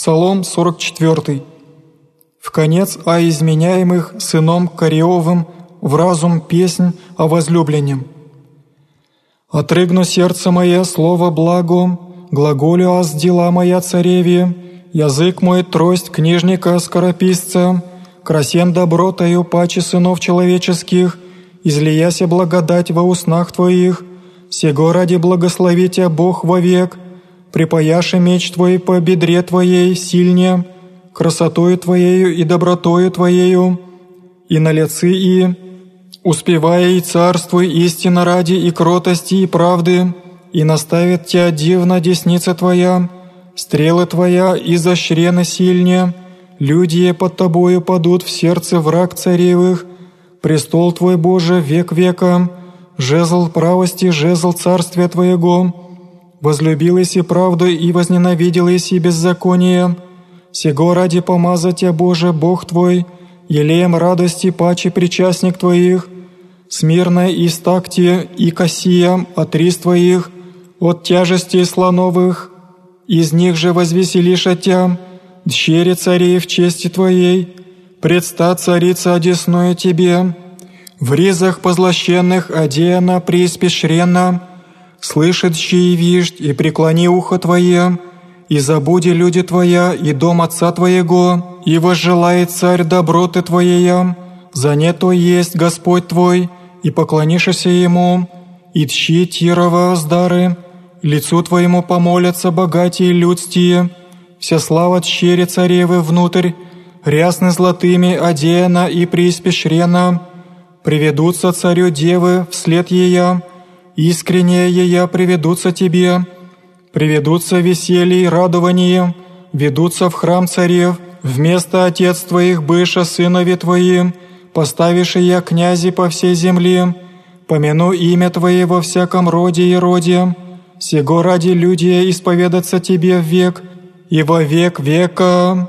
Псалом 44. В конец о изменяемых сыном Кореовым в разум песнь о возлюбленном. «Отрыгну сердце мое слово благо, глаголю аз дела моя цареве, язык мой трость книжника скорописца, красен добротою паче сынов человеческих, излияся благодать во уснах Твоих, сего ради благослови Тебя Бог вовек, припаяши меч Твой по бедре Твоей сильнее, красотою Твоею и добротою Твоею, и на лице и, успевая и царствуй истинно ради и кротости и правды, и наставит Тебя дивно десница Твоя, стрелы Твоя изощрены сильнее, люди под Тобою падут в сердце враг царевых, престол Твой Боже век века, жезл правости, жезл царствия Твоего, возлюбилась и правду и возненавиделась и беззаконие, сего ради помазать Тебя, Боже, Бог Твой, елеем радости паче причастник Твоих, смирно и стакти и косия от рис Твоих, от тяжести слоновых, из них же возвеселишь Тя, дщери царей в чести Твоей, предста царица одесную Тебе, в ризах позлощенных одеяна приспешрена, слышит щи и виждь, и преклони ухо Твое, и забуди люди Твоя, и дом Отца Твоего, и возжелает Царь доброты Твоея, за не то есть Господь Твой, и поклонишься Ему, и тщи Тирова сдары, лицу Твоему помолятся богатые людстие, вся слава тщери царевы внутрь, рясны золотыми одеяна и приспешрена, приведутся царю девы вслед ея, искренние ея приведутся тебе, приведутся веселье и радование, ведутся в храм царев, вместо отец твоих быша сынови твоим, поставишь я князи по всей земле, помяну имя Твое во всяком роде и роде, сего ради люди исповедаться Тебе в век и во век века».